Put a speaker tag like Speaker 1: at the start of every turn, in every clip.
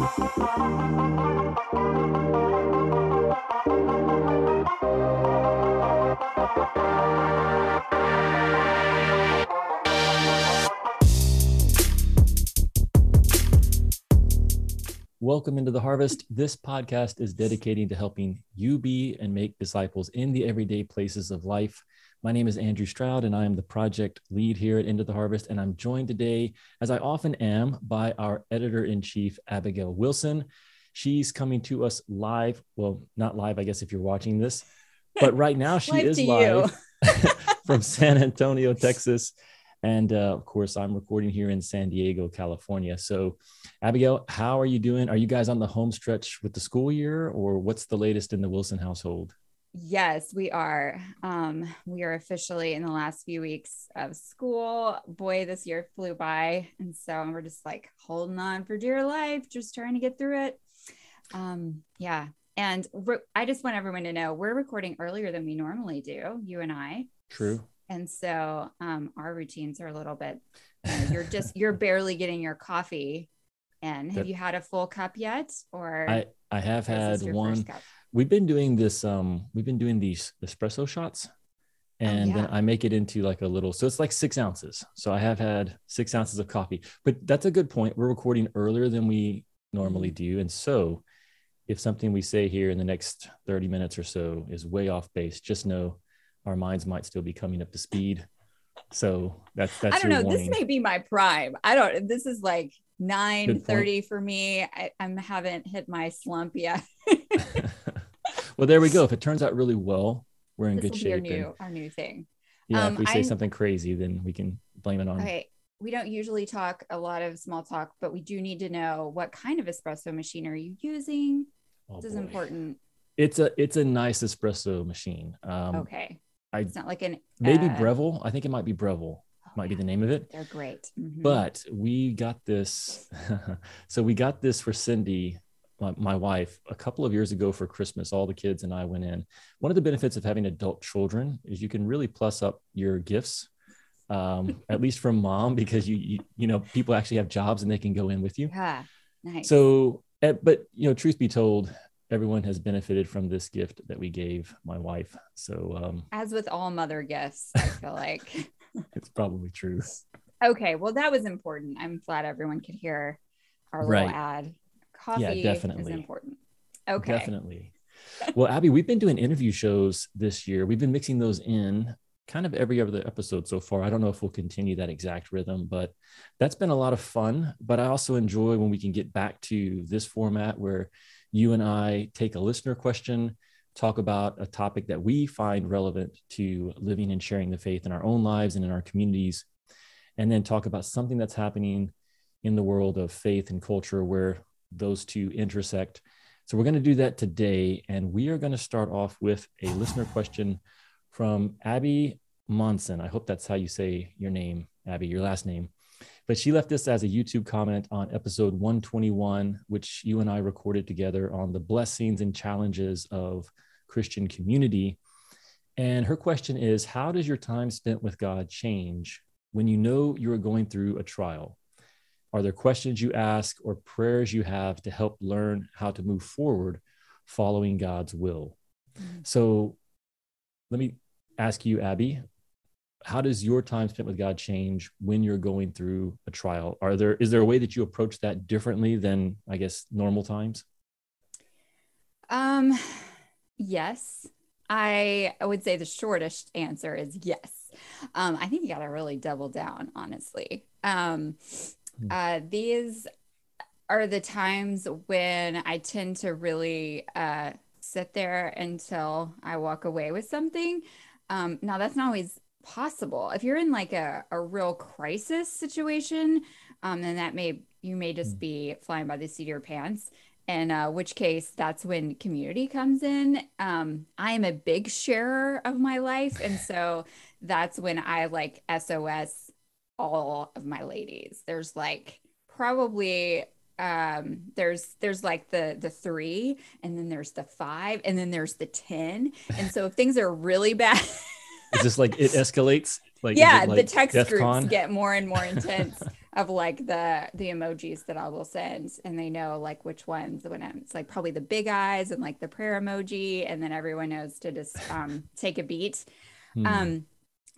Speaker 1: Welcome into the harvest. This podcast is dedicating to helping you be and make disciples in the everyday places of life. My name is Andrew Stroud, and I am the project lead here at Into the Harvest. And I'm joined today, as I often am, by our editor in chief, Abigail Wilson. She's coming to us live. Well, not live, I guess, if you're watching this, but right now she
Speaker 2: Live
Speaker 1: is live from San Antonio, Texas. And uh, of course, I'm recording here in San Diego, California. So, Abigail, how are you doing? Are you guys on the home stretch with the school year, or what's the latest in the Wilson household?
Speaker 2: Yes, we are. Um, we are officially in the last few weeks of school. Boy, this year flew by. And so we're just like holding on for dear life, just trying to get through it. Um, yeah. And we're, I just want everyone to know we're recording earlier than we normally do, you and I.
Speaker 1: True.
Speaker 2: And so um, our routines are a little bit, you know, you're just, you're barely getting your coffee. And have
Speaker 1: That-
Speaker 2: you had a full cup yet? Or
Speaker 1: I I have had one. We've been doing this. Um, we've been doing these espresso shots, and then
Speaker 2: Oh, yeah.
Speaker 1: I make it into like a little. So it's like six ounces. So I have had six ounces of coffee. But that's a good point. We're recording earlier than we normally
Speaker 2: Mm-hmm.
Speaker 1: do, and so if something we say here in the next thirty minutes or so is way off base, just know our minds might still be coming up to speed. So that's that's
Speaker 2: I don't know.
Speaker 1: warning.
Speaker 2: This may be my prime. I don't. This is like nine thirty for me. I, I haven't hit my slump yet.
Speaker 1: well, there we go. If it turns out really well, we're in
Speaker 2: this
Speaker 1: good
Speaker 2: be our
Speaker 1: shape. and-
Speaker 2: new our new thing.
Speaker 1: Yeah,
Speaker 2: Um,
Speaker 1: if we say
Speaker 2: I'm-
Speaker 1: something crazy, then we can blame it on.
Speaker 2: Okay. We don't usually talk a lot of small talk, but we do need to know what kind of espresso machine are you using?
Speaker 1: Oh,
Speaker 2: this is
Speaker 1: boy.
Speaker 2: important.
Speaker 1: It's a it's a nice espresso machine. Um,
Speaker 2: okay.
Speaker 1: I-
Speaker 2: it's not like an
Speaker 1: maybe
Speaker 2: uh,
Speaker 1: Breville. I think it might be Breville.
Speaker 2: oh,
Speaker 1: Might be the name of it.
Speaker 2: They're great. Mhm.
Speaker 1: But we got this. so we got this for Cindy, my, my wife, a couple of years ago for Christmas. All the kids and I went in. One of the benefits of having adult children is you can really plus up your gifts. Um, at least from mom, because you, you you know people actually have jobs and they can go in with you.
Speaker 2: yeah, nice.
Speaker 1: So, eh, but you know, truth be told, everyone has benefited from this gift that we gave my wife. So um,
Speaker 2: as with all mother gifts, I feel like.
Speaker 1: it's probably true.
Speaker 2: Okay, well, that was important. I'm glad everyone could hear our little
Speaker 1: Right.
Speaker 2: ad. Coffee
Speaker 1: definitely.
Speaker 2: is important. Okay.
Speaker 1: Definitely. Well, Abby, we've been doing interview shows this year. We've been mixing those in kind of every other episode so far. I don't know if we'll continue that exact rhythm, but that's been a lot of fun. But I also enjoy when we can get back to this format where you and I take a listener question, talk about a topic that we find relevant to living and sharing the faith in our own lives and in our communities, and then talk about something that's happening in the world of faith and culture where those two intersect. So we're going to do that today. And we are going to start off with a listener question from Abby Monson. I hope that's how you say your name, Abby, your last name. But she left this as a YouTube comment on episode 121, which you and I recorded together on the blessings and challenges of Christian community. And her question is How does your time spent with God change when you know you are going through a trial? Are there questions you ask or prayers you have to help learn how to move forward following God's will?
Speaker 2: Mhm.
Speaker 1: So let me ask you, Abby, how does your time spent with God change when you're going through a trial? Are there is there a way that you approach that differently than I guess normal times?
Speaker 2: Um, yes. I, I would say the shortest answer is yes. Um, I think you got to really double down, honestly. Um. Uh, these are the times when I tend to really uh, sit there until I walk away with something. Um, now, that's not always possible. If you're in like a, a real crisis situation, um, then that may, you may just
Speaker 1: Hmm.
Speaker 2: be flying by the seat of your pants in uh, which case that's when community comes in. Um, I am a big sharer of my life, and so that's when I like SOS all of my ladies. There's like probably um there's there's like the the three and then there's the five and then there's the ten and so if things are really bad
Speaker 1: Is this like it escalates? Like
Speaker 2: yeah
Speaker 1: it
Speaker 2: the text
Speaker 1: DEF
Speaker 2: groups
Speaker 1: CON?
Speaker 2: get more and more intense of like the the emojis that I will send, and they know like which ones when it's like probably the big eyes and like the prayer emoji, and then everyone knows to just um, take a beat. Mm. Um,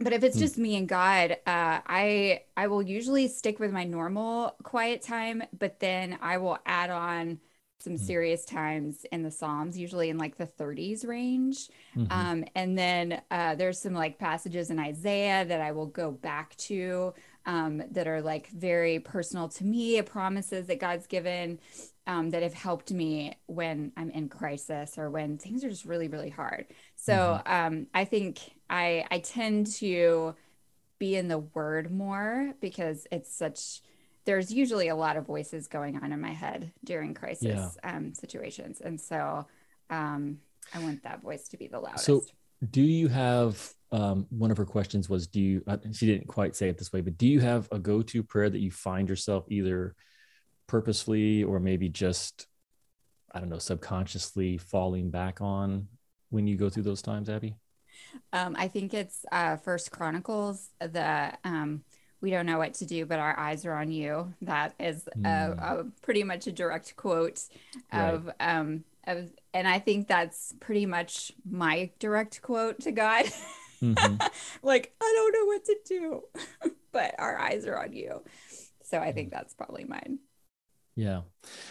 Speaker 2: but if it's hmm. just me and God, uh, I I will usually stick with my normal quiet time, but then I will add on some hmm. serious times in the Psalms, usually in like the 30s range. Mm-hmm. Um, and then uh, there's some like passages in Isaiah that I will go back to um, that are like very personal to me, promises that God's given um, that have helped me when I'm in crisis or when things are just really, really hard. So mm-hmm. um, I think I I tend to be in the Word more because it's such. There's usually a lot of voices going on in my head during crisis yeah. um, situations, and so um, I want that voice to be the loudest.
Speaker 1: So, do you have um, one of her questions was do you uh, she didn't quite say it this way but do you have a go-to prayer that you find yourself either purposefully or maybe just i don't know subconsciously falling back on when you go through those times abby
Speaker 2: um, i think it's uh, first chronicles the um, we don't know what to do but our eyes are on you that is mm. a, a pretty much a direct quote of right. um of, and i think that's pretty much my direct quote to god Mm-hmm. like, I don't know what to do, but our eyes are on you. So I think that's probably mine.
Speaker 1: Yeah.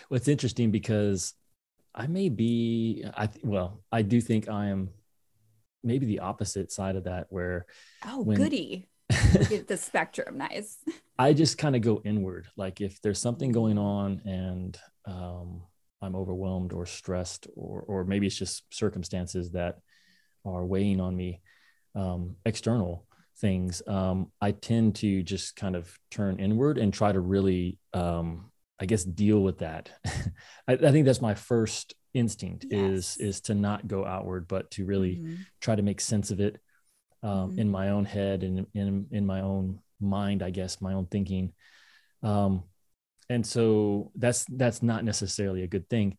Speaker 1: Well, it's interesting because I may be, I th- well, I do think I am maybe the opposite side of that where.
Speaker 2: Oh, when, goody. The spectrum. Nice.
Speaker 1: I just kind of go inward. Like if there's something going on and um, I'm overwhelmed or stressed, or, or maybe it's just circumstances that are weighing on me, um, external things, um, I tend to just kind of turn inward and try to really, um, I guess, deal with that. I, I, think that's my first instinct yes. is is to not go outward, but to really mm-hmm. try to make sense of it um, mm-hmm. in my own head and in in my own mind, I guess, my own thinking. Um, and so that's that's not necessarily a good thing.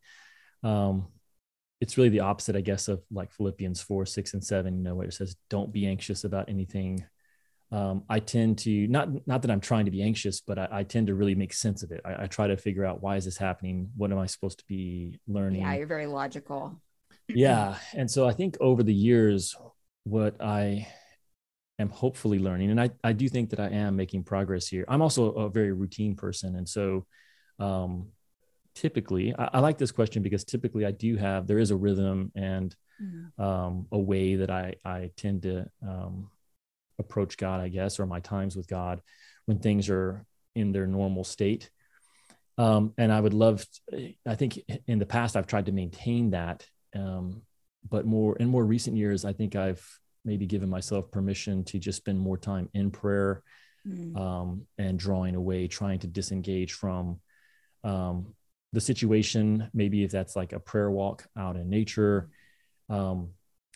Speaker 1: Um, it's really the opposite, I guess, of like Philippians four, six, and seven. You know, where it says, "Don't be anxious about anything." Um, I tend to not not that I'm trying to be anxious, but I, I tend to really make sense of it. I, I, try to figure out why is this happening? What am I supposed to be learning?
Speaker 2: Yeah, you're very logical.
Speaker 1: yeah, and so I think over the years, what I am hopefully learning, and I I do think that I am making progress here. I'm also a very routine person, and so um, typically I, I, like this question because typically i do have there is a rhythm and mm-hmm. um, a way that i i tend to um, approach god i guess or my times with god when things are in their normal state um, and i would love to, i think in the past i've tried to maintain that um, but more in more recent years i think i've maybe given myself permission to just spend more time in prayer mm-hmm. and drawing away trying to disengage from um, the situation, maybe if that's like a prayer walk out in nature, um,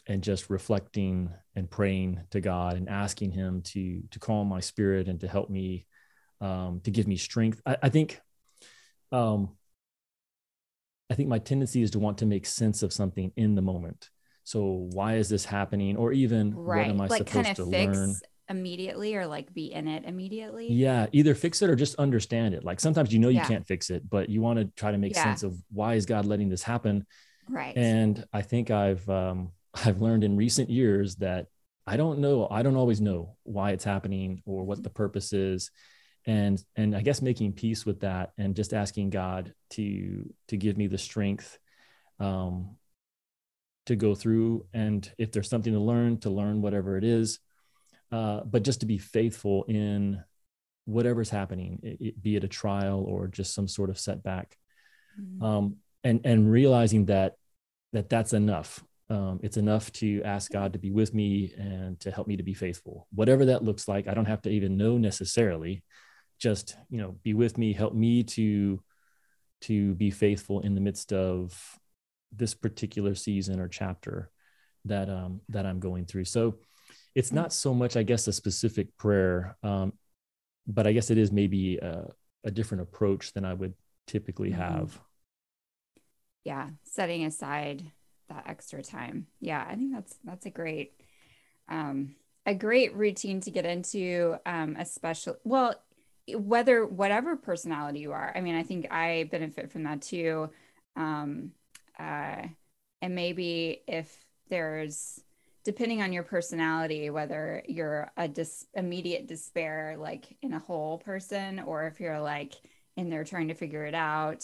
Speaker 1: and just reflecting and praying to God and asking Him to to calm my spirit and to help me, um, to give me strength. I, I think, um, I think my tendency is to want to make sense of something in the moment. So why is this happening? Or even right. what am I like supposed to fix learn?
Speaker 2: immediately or like be in it immediately?
Speaker 1: Yeah, either fix it or just understand it. Like sometimes you know you yeah. can't fix it, but you want to try to make yeah. sense of why is God letting this happen?
Speaker 2: Right.
Speaker 1: And I think I've um I've learned in recent years that I don't know, I don't always know why it's happening or what the purpose is. And and I guess making peace with that and just asking God to to give me the strength um to go through and if there's something to learn to learn whatever it is uh, but just to be faithful in whatever's happening, it, it, be it a trial or just some sort of setback, mm-hmm. um, and and realizing that that that's enough. Um, it's enough to ask God to be with me and to help me to be faithful, whatever that looks like. I don't have to even know necessarily. Just you know, be with me, help me to to be faithful in the midst of this particular season or chapter that um, that I'm going through. So it's not so much, I guess, a specific prayer, um, but I guess it is maybe a, a, different approach than I would typically mm-hmm. have.
Speaker 2: Yeah, setting aside that extra time. Yeah, I think that's that's a great um, a great routine to get into, um, especially well, whether whatever personality you are i mean i think i benefit from that too um uh and maybe if there's depending on your personality whether you're a dis- immediate despair like in a whole person or if you're like in there trying to figure it out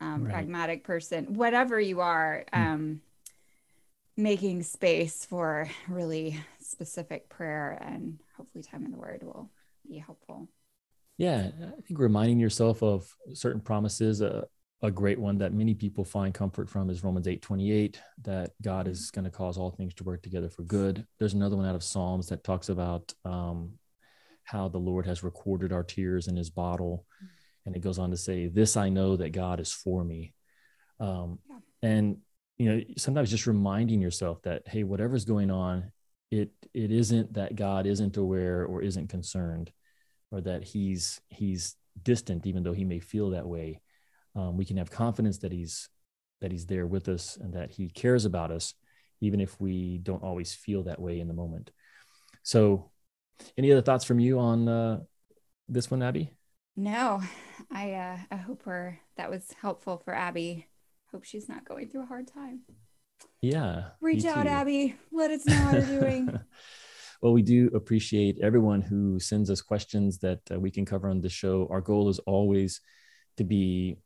Speaker 2: um, right. pragmatic person whatever you are hmm. um, making space for really specific prayer and hopefully time in the word will be helpful
Speaker 1: yeah i think reminding yourself of certain promises uh, a great one that many people find comfort from is Romans 8 28, that God is going to cause all things to work together for good. There's another one out of Psalms that talks about um, how the Lord has recorded our tears in his bottle. And it goes on to say, This I know that God is for me. Um, yeah. And, you know, sometimes just reminding yourself that, hey, whatever's going on, it it isn't that God isn't aware or isn't concerned or that he's he's distant, even though he may feel that way. Um, we can have confidence that he's that he's there with us and that he cares about us even if we don't always feel that way in the moment. So any other thoughts from you on uh, this one abby?
Speaker 2: No i uh, i hope her that was helpful for abby hope she's not going through a hard time.
Speaker 1: Yeah
Speaker 2: reach out abby. Let us know how you're doing.
Speaker 1: Well we do appreciate everyone who sends us questions that uh, we can cover on the show. Our goal is always to be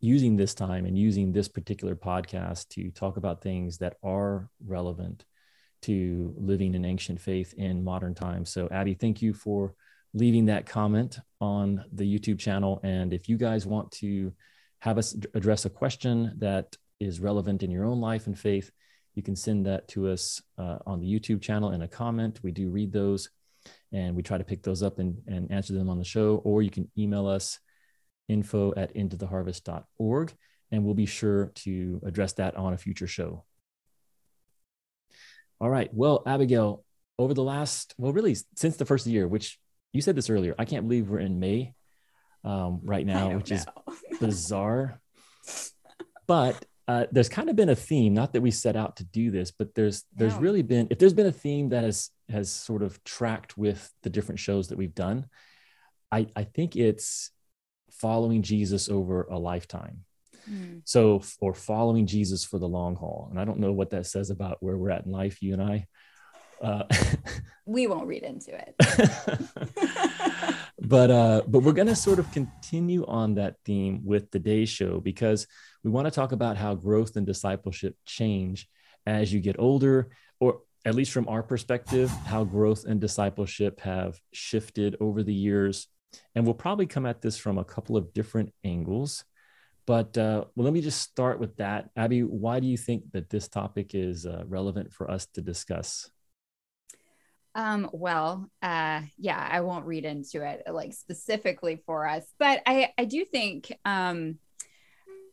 Speaker 1: using this time and using this particular podcast to talk about things that are relevant to living an ancient faith in modern times. So, Abby, thank you for leaving that comment on the YouTube channel. And if you guys want to have us address a question that is relevant in your own life and faith, you can send that to us uh, on the YouTube channel in a comment. We do read those and we try to pick those up and, and answer them on the show, or you can email us info at intotheharvest.org, and we'll be sure to address that on a future show. All right. Well, Abigail, over the last, well, really since the first year, which you said this earlier, I can't believe we're in May um, right now, which know. is bizarre. but uh, there's kind of been a theme, not that we set out to do this, but there's there's really been if there's been a theme that has has sort of tracked with the different shows that we've done, I I think it's following Jesus over a lifetime. Mm. So, or following Jesus for the long haul. And I don't know what that says about where we're at in life, you and I.
Speaker 2: Uh, we won't read into it.
Speaker 1: but uh, but we're going to sort of continue on that theme with today's show because we want to talk about how growth and discipleship change as you get older, or at least from our perspective, how growth and discipleship have shifted over the years and we'll probably come at this from a couple of different angles. But uh, well, let me just start with that. Abby, why do you think that this topic is uh, relevant for us to discuss?
Speaker 2: Um, well, uh, yeah, I won't read into it like specifically for us, but I, I do think, um,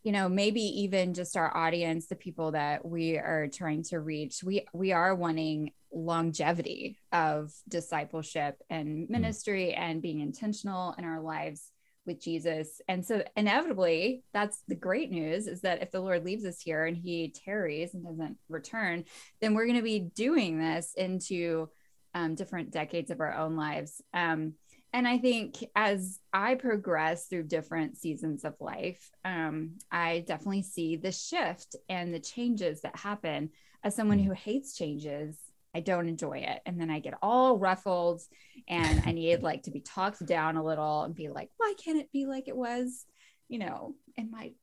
Speaker 2: you know, maybe even just our audience, the people that we are trying to reach, we, we are wanting longevity of discipleship and hmm. ministry mm. and being intentional in our lives with Jesus. And so inevitably, that's the great news is that if the Lord leaves us here and he tarries and doesn't return, then we're going to be doing this into um, different decades of our own lives. Um, and I think as I progress through different seasons of life, um, I definitely see the shift and the changes that happen. As someone who hates changes, I don't enjoy it. And then I get all ruffled and I need like to be talked down a little and be like, why can't it be like it was, you know, in my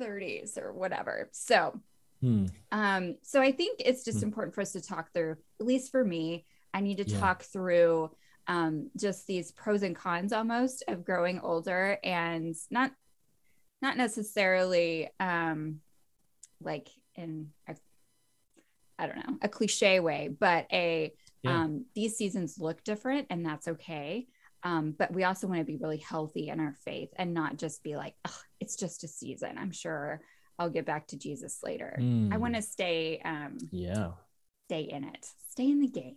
Speaker 2: 30s or whatever. So, hmm. um, so I think it's just hmm. important for us to talk through, at least for me, I need to yeah. talk through um, just these pros and cons almost of growing older and not, not necessarily um, like in, I've don't know, a cliche way, but a yeah. um, these seasons look different and that's okay. Um, but we also want to be really healthy in our faith and not just be like, it's just a season. I'm sure I'll get back to Jesus later. Mm. I want to stay, um,
Speaker 1: yeah,
Speaker 2: stay in it, stay in the game.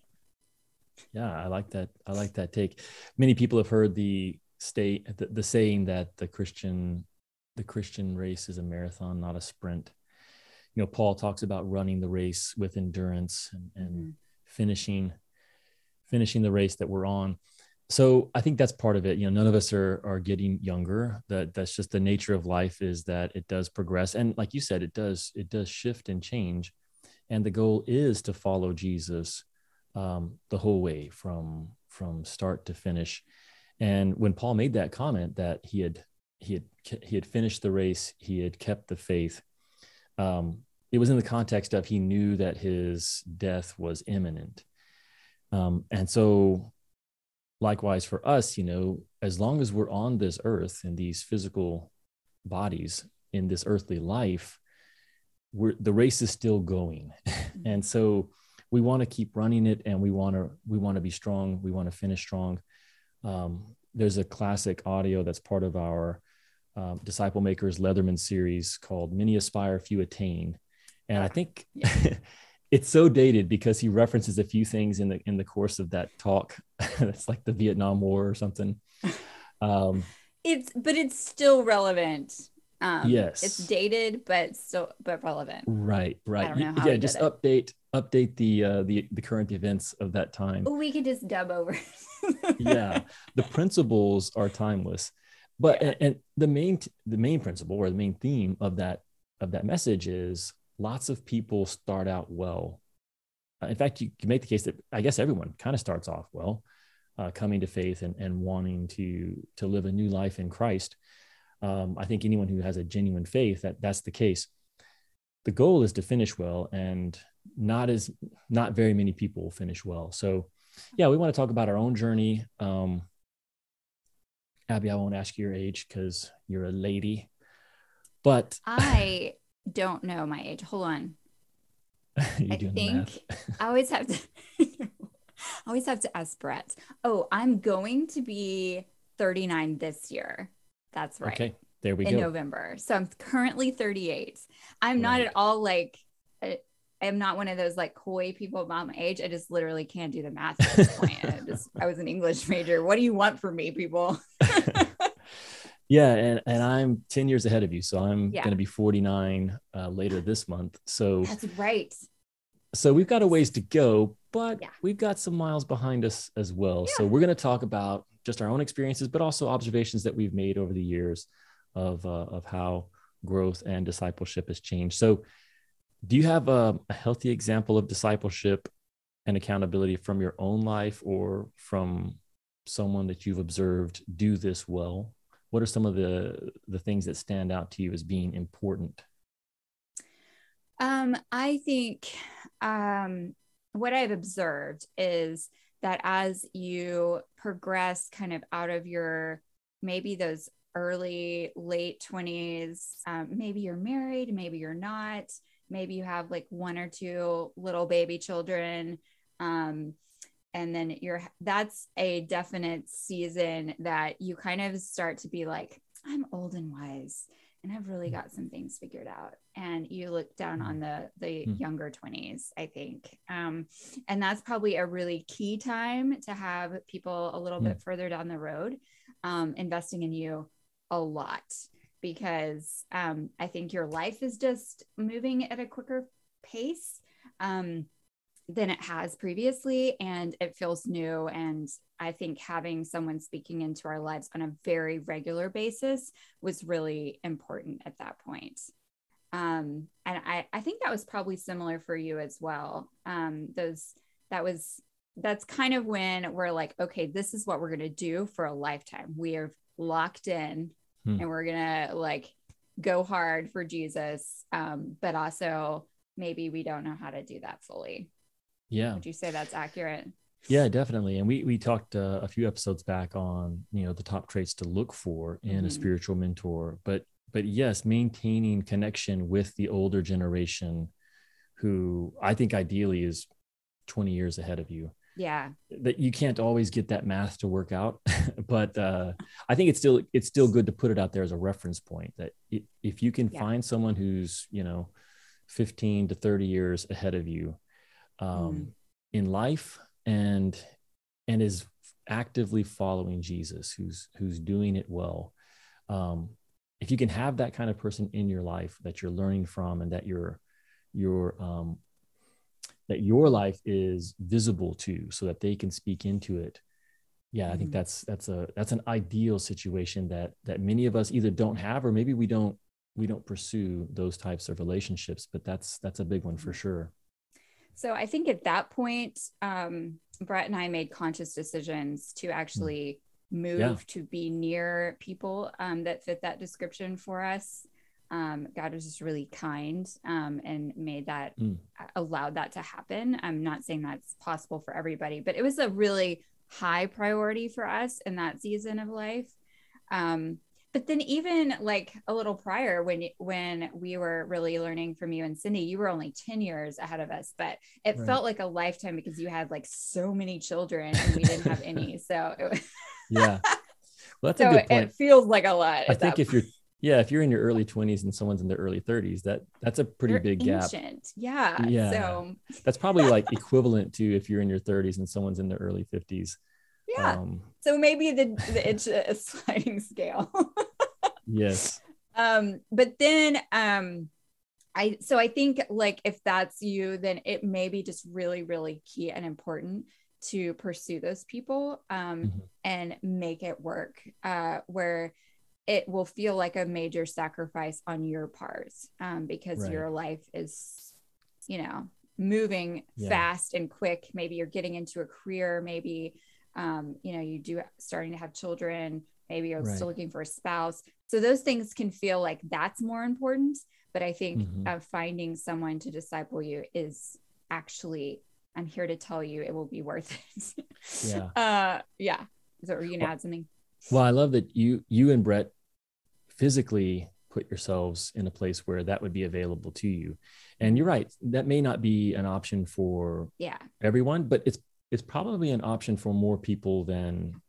Speaker 1: Yeah, I like that. I like that take. Many people have heard the state the, the saying that the Christian the Christian race is a marathon, not a sprint you know paul talks about running the race with endurance and, and mm-hmm. finishing finishing the race that we're on so I think that's part of it. You know, none of us are are getting younger. That that's just the nature of life is that it does progress, and like you said, it does it does shift and change, and the goal is to follow Jesus um, the whole way from from start to finish. And when Paul made that comment that he had he had he had finished the race, he had kept the faith. Um, it was in the context of he knew that his death was imminent, um, and so likewise for us, you know, as long as we're on this earth in these physical bodies in this earthly life, we're the race is still going. And so we want to keep running it and we want to we want to be strong. We want to finish strong. Um, there's a classic audio that's part of our um, disciple makers leatherman series called many aspire few attain and i think yeah. it's so dated because he references a few things in the in the course of that talk. it's like the Vietnam War or something.
Speaker 2: Um, it's but it's still relevant.
Speaker 1: Um, yes,
Speaker 2: it's dated, but so but relevant.
Speaker 1: Right, right. yeah, just update update the uh, the the current events of that time.
Speaker 2: we could just dub over.
Speaker 1: yeah, the principles are timeless, but yeah. and, and the main the main principle or the main theme of that of that message is lots of people start out well. Uh, in fact, you can make the case that I guess everyone kind of starts off well, uh, coming to faith and, and wanting to to live a new life in Christ. Um, I think anyone who has a genuine faith that that's the case. The goal is to finish well, and not as not very many people finish well. So, yeah, we want to talk about our own journey. Um, Abby, I won't ask you your age because you're a lady, but
Speaker 2: I don't know my age. Hold on. I think I always have to I always have to ask Brett. Oh, I'm going to be 39 this year. That's right.
Speaker 1: Okay. There we
Speaker 2: in
Speaker 1: go.
Speaker 2: In November. So I'm currently 38. I'm right. not at all like I am not one of those like coy people about my age. I just literally can't do the math at this point. I just I was an English major. What do you want from me, people?
Speaker 1: Yeah, and and I'm 10 years ahead of you, so I'm yeah. going to be 49 uh, later this month. So
Speaker 2: That's right.
Speaker 1: So we've got a ways to go, but yeah. we've got some miles behind us as well. Yeah. So we're going to talk about just our own experiences, but also observations that we've made over the years of uh, of how growth and discipleship has changed. So, do you have a, a healthy example of discipleship and accountability from your own life or from someone that you've observed do this well? what are some of the the things that stand out to you as being important
Speaker 2: um, i think um, what i've observed is that as you progress kind of out of your maybe those early late 20s um, maybe you're married maybe you're not maybe you have like one or two little baby children um, and then you're that's a definite season that you kind of start to be like i'm old and wise and i've really got some things figured out. And you look down on the the mm. younger 20s i think. Um, and that's probably a really key time to have people a little mm. bit further down the road um, investing in you a lot. Because um, i think your life is just moving at a quicker pace um, than it has previously and it feels new and i think having someone speaking into our lives on a very regular basis was really important at that point um, and I, I think that was probably similar for you as well um, those that was that's kind of when we're like okay this is what we're going to do for a lifetime we are locked in hmm. and we're going to like go hard for jesus um, but also maybe we don't know how to do that fully
Speaker 1: yeah.
Speaker 2: Would you say that's accurate?
Speaker 1: Yeah, definitely. And we we talked uh, a few episodes back on you know the top traits to look for in mm-hmm. a spiritual mentor, but but yes, maintaining connection with the older generation, who I think ideally is twenty years ahead of you.
Speaker 2: Yeah,
Speaker 1: that you can't always get that math to work out, but uh, I think it's still it's still good to put it out there as a reference point that if you can yeah. find someone who's you know fifteen to thirty years ahead of you um, mm. in life and and is actively following Jesus, who's who's doing it well. Um, if you can have that kind of person in your life that you're learning from, and that your your um, that your life is visible to, so that they can speak into it, yeah, I think
Speaker 2: Mhm.
Speaker 1: that's that's a that's an ideal situation that that many of us either don't have or maybe we don't we don't pursue those types of relationships. But that's that's a big one for sure.
Speaker 2: So I think at that point, um, Brett and I made conscious decisions to actually move
Speaker 1: Yeah.
Speaker 2: to be near people um, that fit that description for us. Um, God was just really kind um, and made that,
Speaker 1: Mm.
Speaker 2: allowed that to happen. I'm not saying that's possible for everybody, but it was a really high priority for us in that season of life. Um, but then even like a little prior when when we were really learning from you and Cindy, you were only 10 years ahead of us, but it
Speaker 1: Right.
Speaker 2: felt like a lifetime because you had like so many children and we didn't have any. So it, was-
Speaker 1: Yeah. Well, that's
Speaker 2: so
Speaker 1: a good point.
Speaker 2: it feels like a lot.
Speaker 1: I think if you're yeah, if you're in your early 20s and someone's in their early 30s, that that's a pretty
Speaker 2: You're
Speaker 1: big gap.
Speaker 2: ancient. Yeah.
Speaker 1: Yeah.
Speaker 2: So
Speaker 1: That's probably like equivalent to if you're in your 30s and someone's in their early 50s.
Speaker 2: Yeah.
Speaker 1: Um,
Speaker 2: so maybe the the it's a sliding scale.
Speaker 1: yes.
Speaker 2: um but then um i so i think like if that's you then it may be just really really key and important to pursue those people um
Speaker 1: Mhm.
Speaker 2: and make it work uh where it will feel like a major sacrifice on your part um because
Speaker 1: Right.
Speaker 2: your life is you know moving
Speaker 1: Yeah.
Speaker 2: fast and quick maybe you're getting into a career maybe um you know you do starting to have children maybe you're
Speaker 1: Right.
Speaker 2: still looking for a spouse so those things can feel like that's more important but i think
Speaker 1: Mhm.
Speaker 2: uh, finding someone to disciple you is actually i'm here to tell you it will be worth it
Speaker 1: Yeah.
Speaker 2: uh yeah so are you gonna
Speaker 1: Well-
Speaker 2: add something
Speaker 1: Well, I love that you you and Brett physically put yourselves in a place where that would be available to you. And you're right, that may not be an option for
Speaker 2: yeah
Speaker 1: everyone, but it's it's probably an option for more people than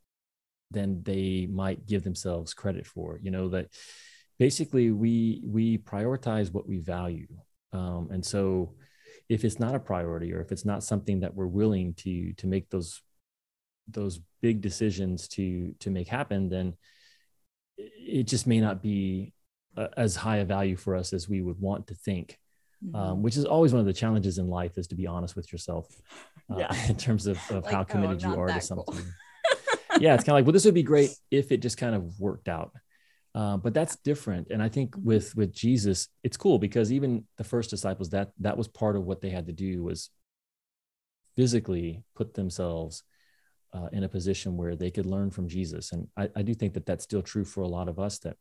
Speaker 1: than they might give themselves credit for. You know that basically we we prioritize what we value, um, and so if it's not a priority or if it's not something that we're willing to to make those those big decisions to to make happen, then it just may not be uh, as high a value for us as we would want to think
Speaker 2: Mhm.
Speaker 1: um, which is always one of the challenges in life is to be honest with yourself uh,
Speaker 2: Yeah.
Speaker 1: in terms of, of
Speaker 2: Like,
Speaker 1: how
Speaker 2: oh,
Speaker 1: committed
Speaker 2: I'm
Speaker 1: you are to
Speaker 2: that cool.
Speaker 1: something yeah it's kind of like well this would be great if it just kind of worked out uh, but that's different and i think
Speaker 2: Mhm.
Speaker 1: with with jesus it's cool because even the first disciples that that was part of what they had to do was physically put themselves uh, in a position where they could learn from jesus and I, I do think that that's still true for a lot of us that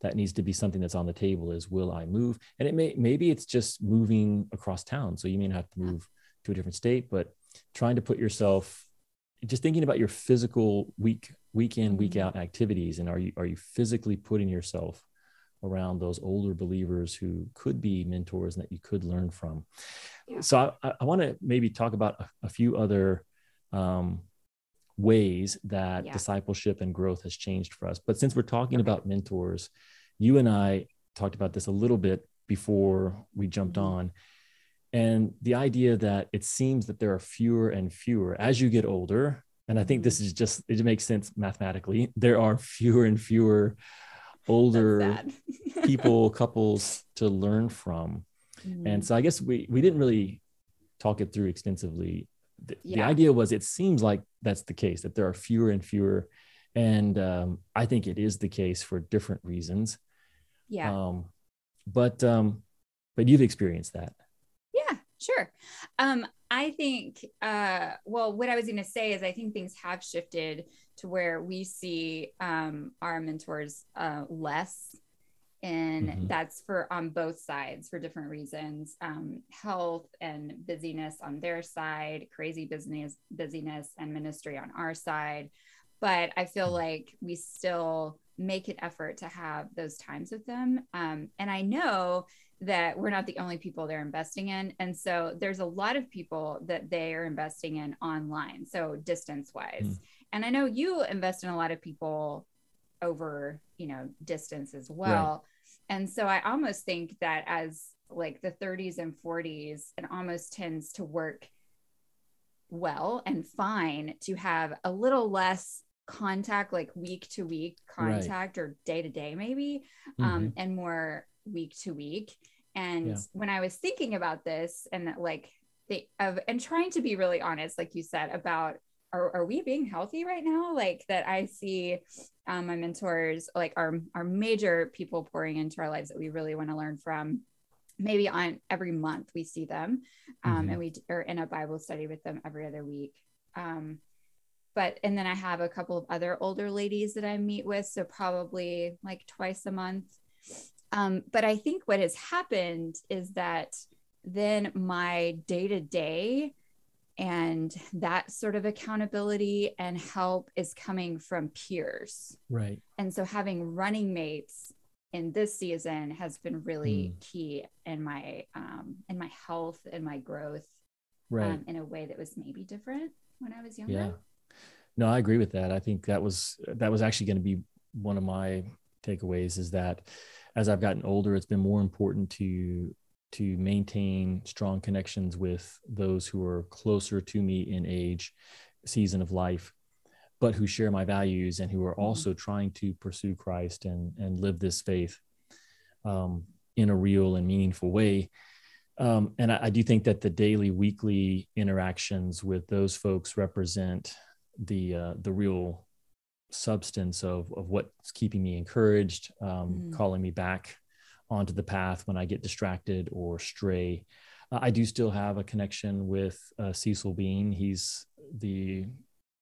Speaker 1: that needs to be something that's on the table is will i move and it may maybe it's just moving across town so you may not have to move to a different state but trying to put yourself just thinking about your physical week week in week
Speaker 2: Mhm.
Speaker 1: out activities and are you are you physically putting yourself around those older believers who could be mentors and that you could learn from
Speaker 2: Yeah.
Speaker 1: so i, I want to maybe talk about a, a few other um, ways that
Speaker 2: Yeah.
Speaker 1: discipleship and growth has changed for us but since we're talking
Speaker 2: Okay.
Speaker 1: about mentors you and i talked about this a little bit before we jumped
Speaker 2: Mhm.
Speaker 1: on and the idea that it seems that there are fewer and fewer as you get older and i think this is just it makes sense mathematically there are fewer and fewer older people couples to learn from
Speaker 2: Mhm.
Speaker 1: and so i guess we we didn't really talk it through extensively the, the idea was it seems like that's the case that there are fewer and fewer and um, i think it is the case for different reasons
Speaker 2: yeah
Speaker 1: um, but um, but you've experienced that
Speaker 2: Yeah, sure. Um, I think, uh, well, what I was going to say is I think things have shifted to where we see um, our mentors uh, less. And
Speaker 1: Mhm.
Speaker 2: that's for on both sides for different reasons um, health and busyness on their side, crazy business, busyness and ministry on our side. But I feel
Speaker 1: Mhm.
Speaker 2: like we still make an effort to have those times with them. Um, and I know that we're not the only people they're investing in. And so there's a lot of people that they are investing in online, so distance wise.
Speaker 1: Mm.
Speaker 2: And I know you invest in a lot of people over, you know, distance as well. And so I almost think that as like the 30s and 40s, it almost tends to work well and fine to have a little less contact, like week to week
Speaker 1: Right.
Speaker 2: contact or day to day, maybe
Speaker 1: Mhm.
Speaker 2: um, and more week to week. And
Speaker 1: Yeah.
Speaker 2: when I was thinking about this and like the of and trying to be really honest, like you said, about are, are we being healthy right now? Like that I see um, my mentors, like our, our major people pouring into our lives that we really want to learn from. Maybe on every month we see them um, mm-hmm. and we are in a Bible study with them every other week. Um, but and then I have a couple of other older ladies that I meet with, so probably like twice a month. Um, but I think what has happened is that then my day to day and that sort of accountability and help is coming from peers.
Speaker 1: Right.
Speaker 2: And so having running mates in this season has been really mm. key in my um in my health and my growth right um, in a way that was maybe different when I was younger.
Speaker 1: Yeah. No, I agree with that. I think that was that was actually going to be one of my takeaways is that as I've gotten older, it's been more important to to maintain strong connections with those who are closer to me in age, season of life, but who share my values and who are mm-hmm. also trying to pursue Christ and and live this faith um, in a real and meaningful way. Um, and I, I, do think that the daily, weekly interactions with those folks represent the uh, the real substance of of what's keeping me encouraged, um, mm. calling me back onto the path when I get distracted or stray. Uh, I do still have a connection with uh, Cecil Bean. He's the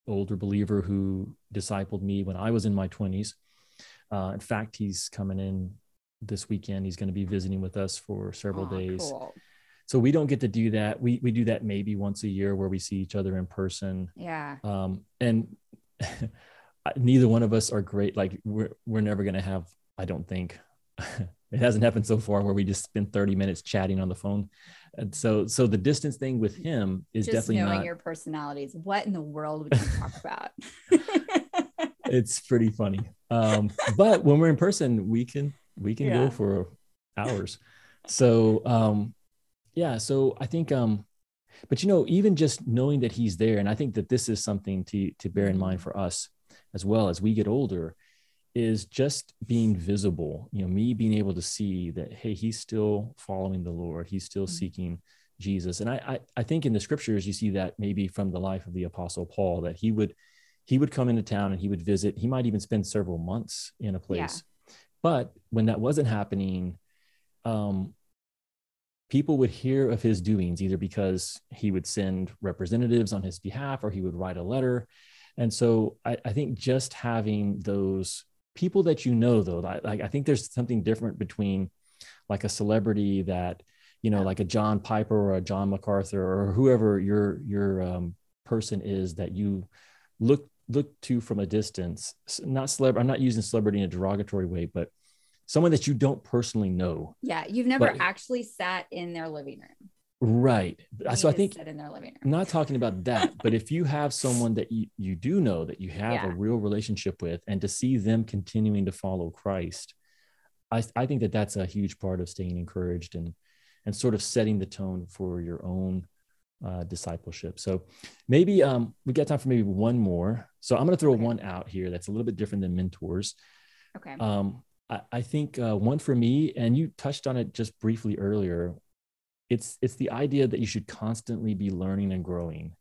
Speaker 1: older believer who discipled me when I was in my 20s. Uh, in fact, he's coming in this weekend. He's going to be visiting with us for several oh, days. Cool so we don't get to do that we we do that maybe once a year where we see each other in person
Speaker 2: yeah
Speaker 1: um and neither one of us are great like we're we're never going to have i don't think it hasn't happened so far where we just spend 30 minutes chatting on the phone. And so so the distance thing with him is
Speaker 2: just
Speaker 1: definitely
Speaker 2: knowing
Speaker 1: not,
Speaker 2: your personalities. What in the world would you talk about?
Speaker 1: It's pretty funny. Um but when we're in person we can we can yeah. go for hours. So um yeah so i think um but you know even just knowing that he's there and i think that this is something to to bear in mind mm-hmm. for us as well as we get older is just being visible you know me being able to see that hey he's still following the lord he's still mm-hmm. seeking jesus and I, I i think in the scriptures you see that maybe from the life of the apostle paul that he would he would come into town and he would visit he might even spend several months in a place yeah. but when that wasn't happening um people would hear of his doings either because he would send representatives on his behalf or he would write a letter. And so I, I think just having those people that you know, though, like I think there's something different between like a celebrity that, you know, like a John Piper or a John MacArthur or whoever your your um, person is that you look look to from a distance. Not celeb. I'm not using celebrity in a derogatory way, but someone that you don't personally know.
Speaker 2: Yeah, you've never but, actually sat in their living room.
Speaker 1: Right. So I think
Speaker 2: in their living room.
Speaker 1: I'm not talking about that, but if you have someone that you, you do know that you have yeah. a real relationship with, and to see them continuing to follow Christ, I, I think that that's a huge part of staying encouraged and and sort of setting the tone for your own uh, discipleship. So maybe um, we got time for maybe one more. So I'm going to throw okay. one out here that's a little bit different than mentors.
Speaker 2: Okay.
Speaker 1: Um, I, I think uh, one for me, and you touched on it just briefly earlier. It's it's the idea that you should constantly be learning and growing.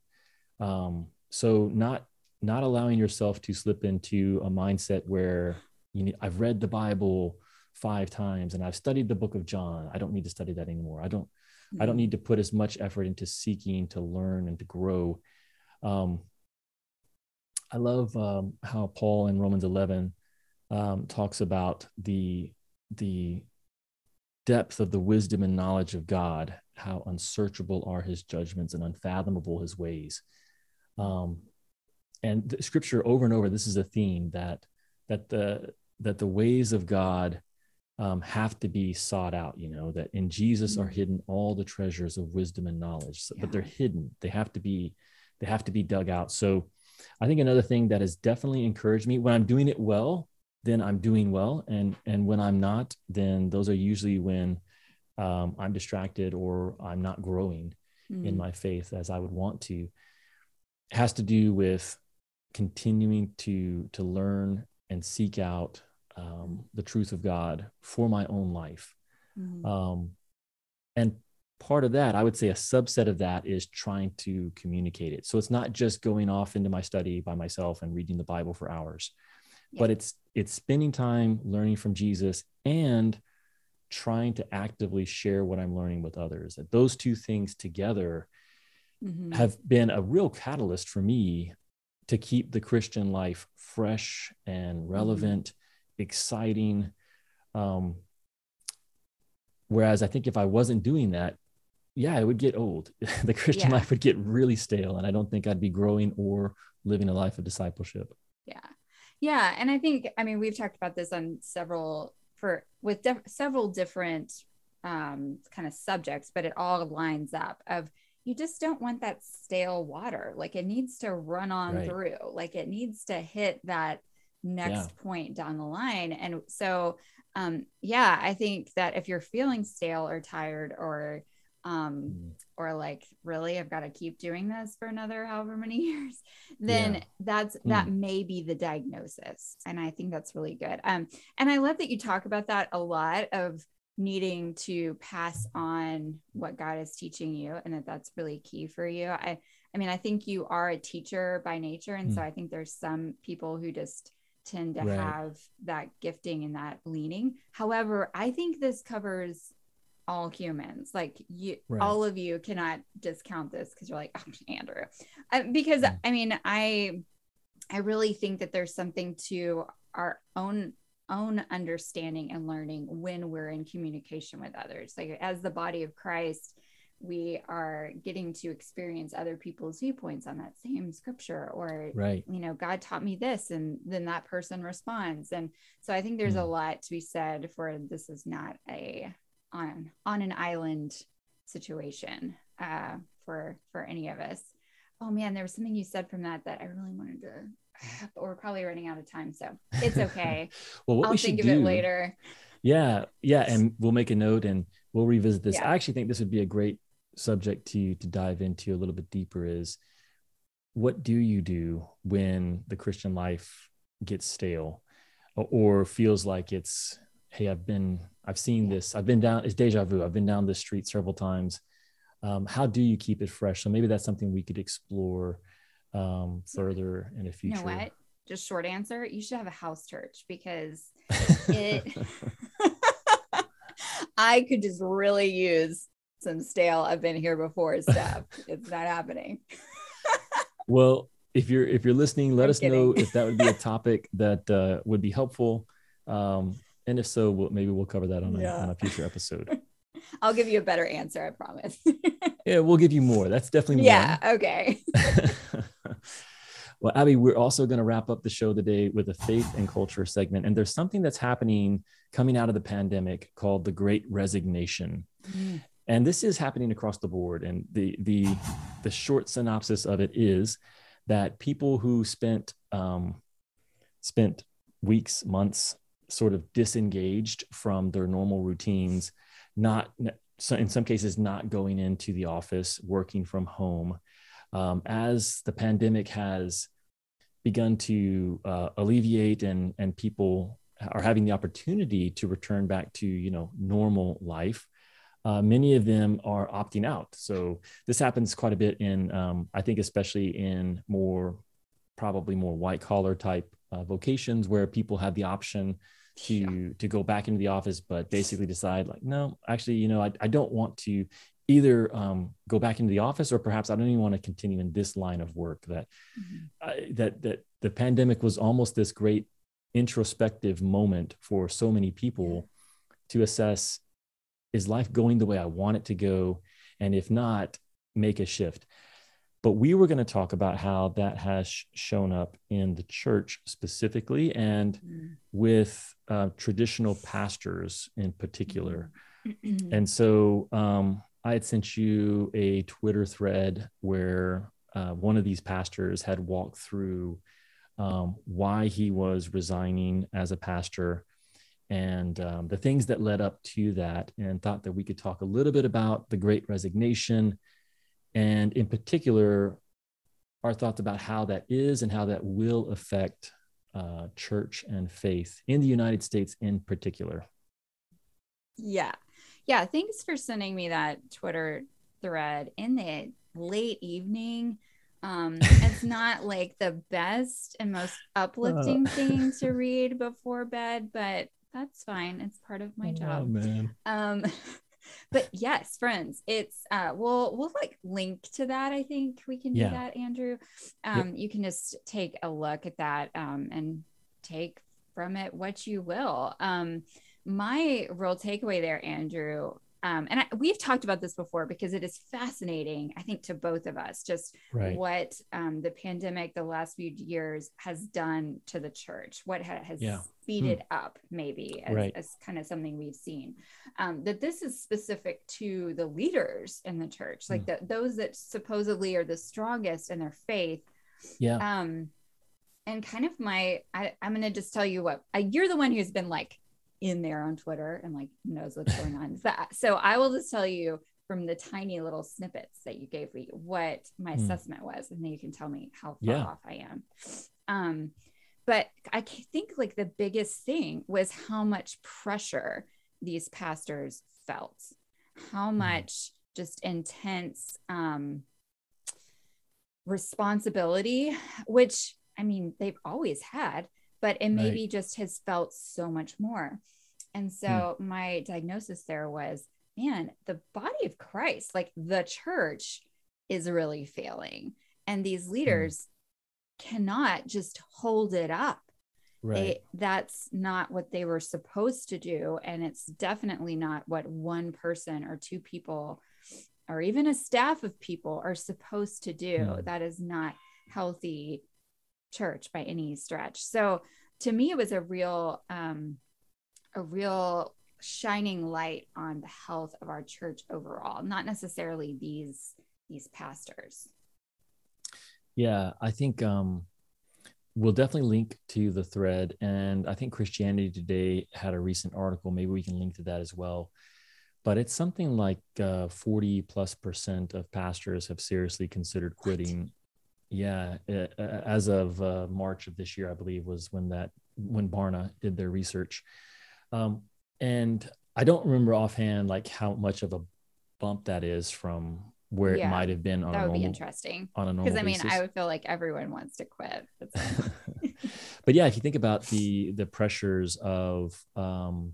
Speaker 1: Um, so not not allowing yourself to slip into a mindset where you need, I've read the Bible five times and I've studied the book of John. I don't need to study that anymore. I don't mm-hmm. I don't mm-hmm. need to put as much effort into seeking to learn and to grow. Um, I love um, how Paul in Romans 11 um, talks about the the depth of the wisdom and knowledge of God, how unsearchable are His judgments and unfathomable His ways. Um, and the scripture over and over, this is a theme that that the that the ways of God um, have to be sought out. You know that in Jesus mm-hmm. are hidden all the treasures of wisdom and knowledge, yeah. but they're hidden. They have to be they have to be dug out. So, I think another thing that has definitely encouraged me when I'm doing it well then I'm doing well. And and when I'm not, then those are usually when um, I'm distracted or I'm not growing mm. in my faith as I would want to. It has to do with continuing to to learn and seek out um, the truth of God for my own life. Mm-hmm. Um, and part of that, I would say a subset of that is trying to communicate it. So it's not just going off into my study by myself and reading the Bible for hours, yeah. but it's it's spending time learning from Jesus and trying to actively share what I'm learning with others. That those two things together mm-hmm. have been a real catalyst for me to keep the Christian life fresh and mm-hmm. relevant, mm-hmm. exciting. Um, whereas I think if I wasn't doing that, yeah, it would get old. the Christian yeah. life would get really stale, and I don't think I'd be growing or living a life of discipleship.
Speaker 2: Yeah, and I think I mean we've talked about this on several for with def- several different um, kind of subjects, but it all lines up of you just don't want that stale water. Like it needs to run on right. through. Like it needs to hit that next yeah. point down the line. And so, um, yeah, I think that if you're feeling stale or tired or um mm. Or like really i've got to keep doing this for another however many years then yeah. that's that mm. may be the diagnosis and i think that's really good um and i love that you talk about that a lot of needing to pass on what God is teaching you and that that's really key for you. I I mean I think you are a teacher by nature and mm. so I think there's some people who just tend to right. have that gifting and that leaning. However, I think this covers all humans. Like you right. all of you cannot discount this cuz you're like oh, Andrew. Uh, because mm. I mean I I really think that there's something to our own own understanding and learning when we're in communication with others. Like as the body of Christ, we are getting to experience other people's viewpoints on that same scripture or right you know god taught me this and then that person responds and so i think there's mm. a lot to be said for this is not a on on an island situation uh for for any of us oh man there was something you said from that that i really wanted to but we're probably running out of time, so it's okay.
Speaker 1: well, what
Speaker 2: I'll
Speaker 1: we
Speaker 2: think
Speaker 1: should
Speaker 2: of
Speaker 1: do,
Speaker 2: it later.
Speaker 1: Yeah, yeah, and we'll make a note and we'll revisit this. Yeah. I actually think this would be a great subject to to dive into a little bit deeper. Is what do you do when the Christian life gets stale, or feels like it's hey, I've been, I've seen this, I've been down, it's deja vu. I've been down this street several times. Um, how do you keep it fresh? So maybe that's something we could explore um, further in the future?
Speaker 2: You know what? Just short answer: you should have a house church because it. I could just really use some stale. I've been here before stuff. it's not happening.
Speaker 1: well, if you're if you're listening, let I'm us kidding. know if that would be a topic that uh, would be helpful. Um, and if so, we'll, maybe we'll cover that on a, yeah. on a future episode.
Speaker 2: I'll give you a better answer, I promise.
Speaker 1: yeah, we'll give you more. That's definitely
Speaker 2: yeah. Okay.
Speaker 1: well, Abby, we're also going to wrap up the show today with a faith and culture segment, and there's something that's happening coming out of the pandemic called the Great Resignation. Mm. And this is happening across the board. And the the the short synopsis of it is that people who spent um, spent weeks, months, sort of disengaged from their normal routines not so in some cases not going into the office working from home. Um, as the pandemic has begun to uh, alleviate and and people are having the opportunity to return back to you know normal life uh, many of them are opting out. So this happens quite a bit in um, i think especially in more probably more white collar type uh, vocations where people have the option to yeah. to go back into the office but basically decide like no actually you know i, I don't want to either um, go back into the office or perhaps i don't even want to continue in this line of work that mm-hmm. that that the pandemic was almost this great introspective moment for so many people to assess is life going the way i want it to go and if not make a shift but we were going to talk about how that has shown up in the church specifically and mm. with uh, traditional pastors in particular. Mm. and so um, I had sent you a Twitter thread where uh, one of these pastors had walked through um, why he was resigning as a pastor and um, the things that led up to that, and thought that we could talk a little bit about the great resignation and in particular, our thoughts about how that is and how that will affect uh, church and faith in the United States in particular.
Speaker 2: Yeah. Yeah, thanks for sending me that Twitter thread in the late evening. Um, it's not like the best and most uplifting uh, thing to read before bed, but that's fine. It's part of my oh, job.
Speaker 1: Oh man.
Speaker 2: Um, but yes, friends, it's uh, we'll we'll like link to that. I think we can yeah. do that, Andrew. Um, yep. you can just take a look at that um, and take from it what you will. Um, my real takeaway there, Andrew, um, and I, we've talked about this before because it is fascinating, I think, to both of us, just right. what um, the pandemic, the last few years has done to the church, what ha- has yeah. speeded hmm. up, maybe, as, right. as, kind of something we've seen. Um, that this is specific to the leaders in the church, like mm. the, those that supposedly are the strongest in their faith.
Speaker 1: Yeah.
Speaker 2: Um, and kind of my, I, I'm going to just tell you what, I, you're the one who's been like, in there on Twitter and like knows what's going on. So, so I will just tell you from the tiny little snippets that you gave me what my mm. assessment was, and then you can tell me how far yeah. off I am. Um, but I think like the biggest thing was how much pressure these pastors felt, how hmm. much just intense um, responsibility, which I mean, they've always had, but it maybe right. just has felt so much more. And so hmm. my diagnosis there was, man, the body of Christ, like the church, is really failing. And these hmm. leaders hmm. cannot just hold it up. Right. They, that's not what they were supposed to do. And it's definitely not what one person or two people or even a staff of people are supposed to do. Hmm. That is not healthy church by any stretch. So to me, it was a real, um, a real shining light on the health of our church overall, not necessarily these these pastors.
Speaker 1: Yeah, I think um, we'll definitely link to the thread, and I think Christianity Today had a recent article. Maybe we can link to that as well. But it's something like uh, 40 plus percent of pastors have seriously considered quitting yeah, it, uh, uh, as of uh, March of this year, I believe was when that when Barna did their research, um, and I don't remember offhand like how much of a bump that is from where yeah, it might have been on
Speaker 2: that
Speaker 1: would
Speaker 2: normal, be interesting
Speaker 1: on a normal
Speaker 2: because I mean
Speaker 1: basis.
Speaker 2: I would feel like everyone wants to quit.
Speaker 1: but yeah, if you think about the the pressures of um,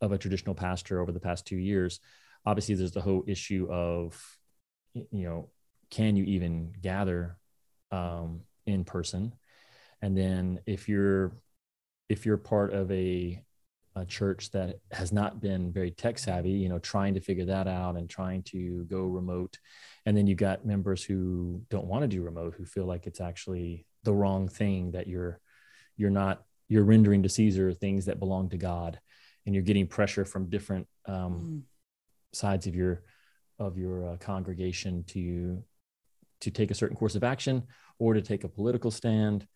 Speaker 1: of a traditional pastor over the past two years, obviously there's the whole issue of you know can you even gather um, in person and then if you're if you're part of a, a church that has not been very tech savvy you know trying to figure that out and trying to go remote and then you've got members who don't want to do remote who feel like it's actually the wrong thing that you're you're not you're rendering to caesar things that belong to god and you're getting pressure from different um, mm. sides of your of your uh, congregation to to take a certain course of action or to take a political stand.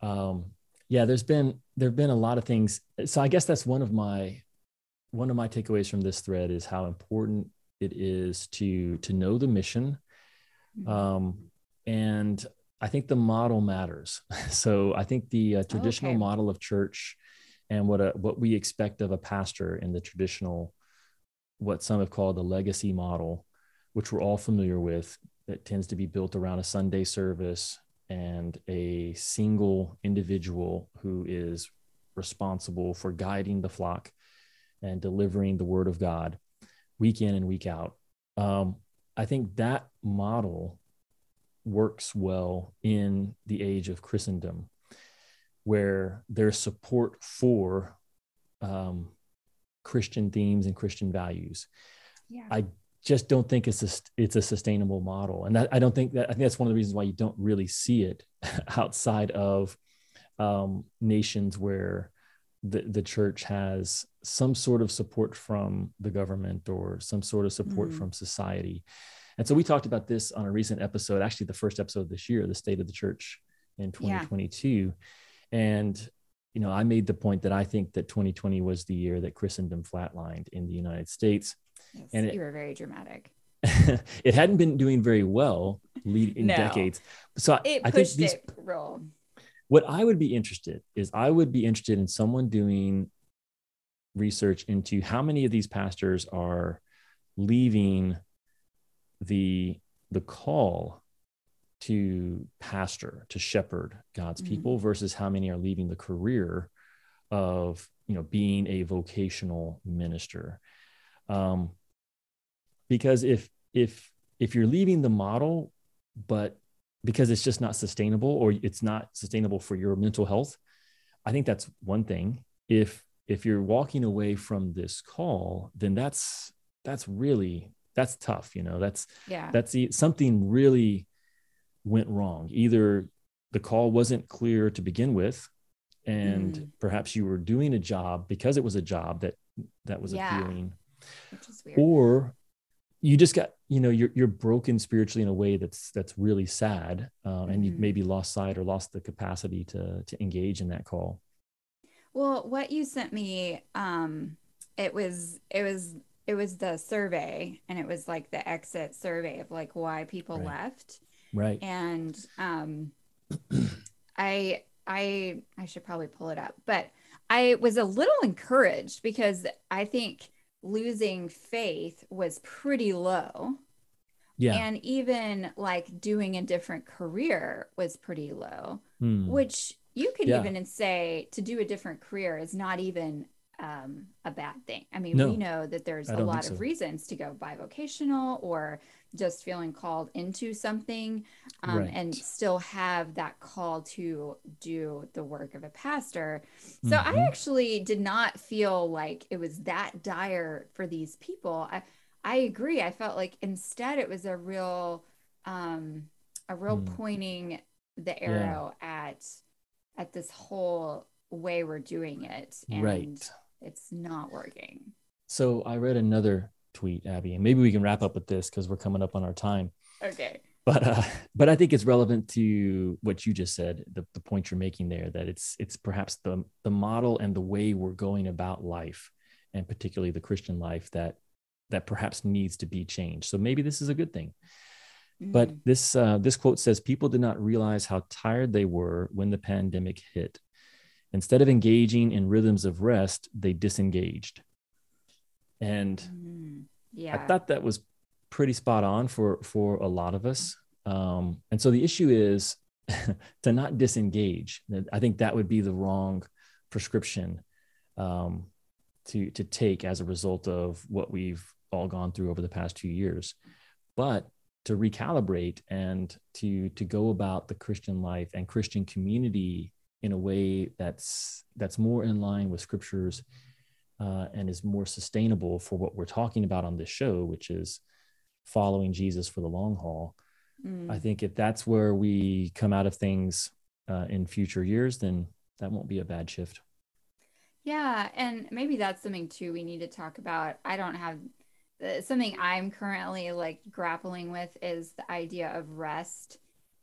Speaker 1: Um, yeah, there's been there've been a lot of things. So I guess that's one of my one of my takeaways from this thread is how important it is to to know the mission, mm-hmm. um, and I think the model matters. So I think the uh, traditional okay. model of church and what a, what we expect of a pastor in the traditional, what some have called the legacy model, which we're all familiar with, that tends to be built around a Sunday service and a single individual who is responsible for guiding the flock and delivering the word of God week in and week out. Um, I think that model works well in the age of Christendom, where there's support for um, Christian themes and Christian values. Yeah. I just don't think it's a it's a sustainable model and that i don't think that i think that's one of the reasons why you don't really see it outside of um, nations where the, the church has some sort of support from the government or some sort of support mm. from society and so we talked about this on a recent episode actually the first episode of this year the state of the church in 2022 yeah. and you know i made the point that i think that 2020 was the year that christendom flatlined in the united states
Speaker 2: Yes, and it, you were very dramatic.
Speaker 1: it hadn't been doing very well lead in no. decades. So
Speaker 2: it I think these, real.
Speaker 1: What I would be interested is I would be interested in someone doing research into how many of these pastors are leaving the the call to pastor to shepherd god's mm-hmm. people versus how many are leaving the career of you know being a vocational minister um, because if if if you're leaving the model but because it's just not sustainable or it's not sustainable for your mental health i think that's one thing if if you're walking away from this call then that's that's really that's tough you know that's
Speaker 2: yeah
Speaker 1: that's something really went wrong either the call wasn't clear to begin with and mm. perhaps you were doing a job because it was a job that that was yeah. appealing or you just got you know you're you're broken spiritually in a way that's that's really sad um, and mm-hmm. you've maybe lost sight or lost the capacity to to engage in that call
Speaker 2: well what you sent me um it was it was it was the survey and it was like the exit survey of like why people
Speaker 1: right.
Speaker 2: left
Speaker 1: right
Speaker 2: and um i i i should probably pull it up but i was a little encouraged because i think losing faith was pretty low.
Speaker 1: Yeah.
Speaker 2: And even like doing a different career was pretty low,
Speaker 1: hmm.
Speaker 2: which you could yeah. even say to do a different career is not even um, a bad thing. I mean, no, we know that there's a lot of reasons to go bivocational or just feeling called into something um, right. and still have that call to do the work of a pastor. So mm-hmm. I actually did not feel like it was that dire for these people. I, I agree. I felt like instead it was a real, um, a real mm. pointing the arrow yeah. at, at this whole way we're doing it. And right. it's not working.
Speaker 1: So I read another tweet, Abby, and maybe we can wrap up with this because we're coming up on our time.
Speaker 2: Okay.
Speaker 1: But uh, but I think it's relevant to what you just said, the, the point you're making there, that it's it's perhaps the the model and the way we're going about life, and particularly the Christian life that that perhaps needs to be changed. So maybe this is a good thing. But mm. this uh, this quote says people did not realize how tired they were when the pandemic hit. Instead of engaging in rhythms of rest, they disengaged. And
Speaker 2: mm, yeah,
Speaker 1: I thought that was pretty spot on for for a lot of us. Um, and so the issue is to not disengage. I think that would be the wrong prescription um, to to take as a result of what we've all gone through over the past two years. But to recalibrate and to to go about the Christian life and Christian community in a way that's that's more in line with scriptures uh, and is more sustainable for what we're talking about on this show, which is following Jesus for the long haul. Mm. I think if that's where we come out of things uh, in future years, then that won't be a bad shift.
Speaker 2: Yeah. And maybe that's something too we need to talk about. I don't have uh, something I'm currently like grappling with is the idea of rest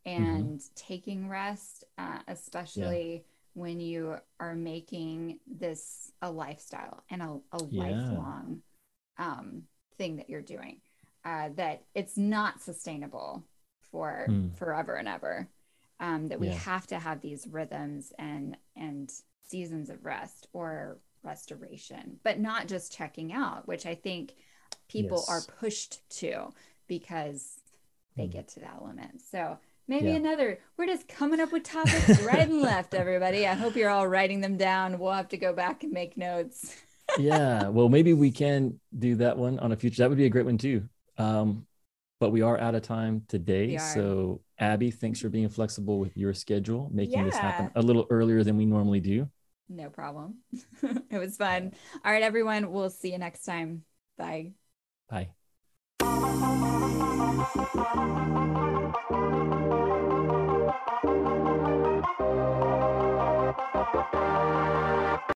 Speaker 2: mm-hmm. and mm-hmm. taking rest, uh, especially. Yeah when you are making this a lifestyle and a, a yeah. lifelong um, thing that you're doing uh, that it's not sustainable for mm. forever and ever um, that we yeah. have to have these rhythms and and seasons of rest or restoration but not just checking out which i think people yes. are pushed to because they mm. get to that limit so Maybe yeah. another. We're just coming up with topics right and left, everybody. I hope you're all writing them down. We'll have to go back and make notes.
Speaker 1: yeah. Well, maybe we can do that one on a future. That would be a great one too. Um, but we are out of time today. So, Abby, thanks for being flexible with your schedule, making yeah. this happen a little earlier than we normally do.
Speaker 2: No problem. it was fun. All right, everyone. We'll see you next time. Bye.
Speaker 1: Bye.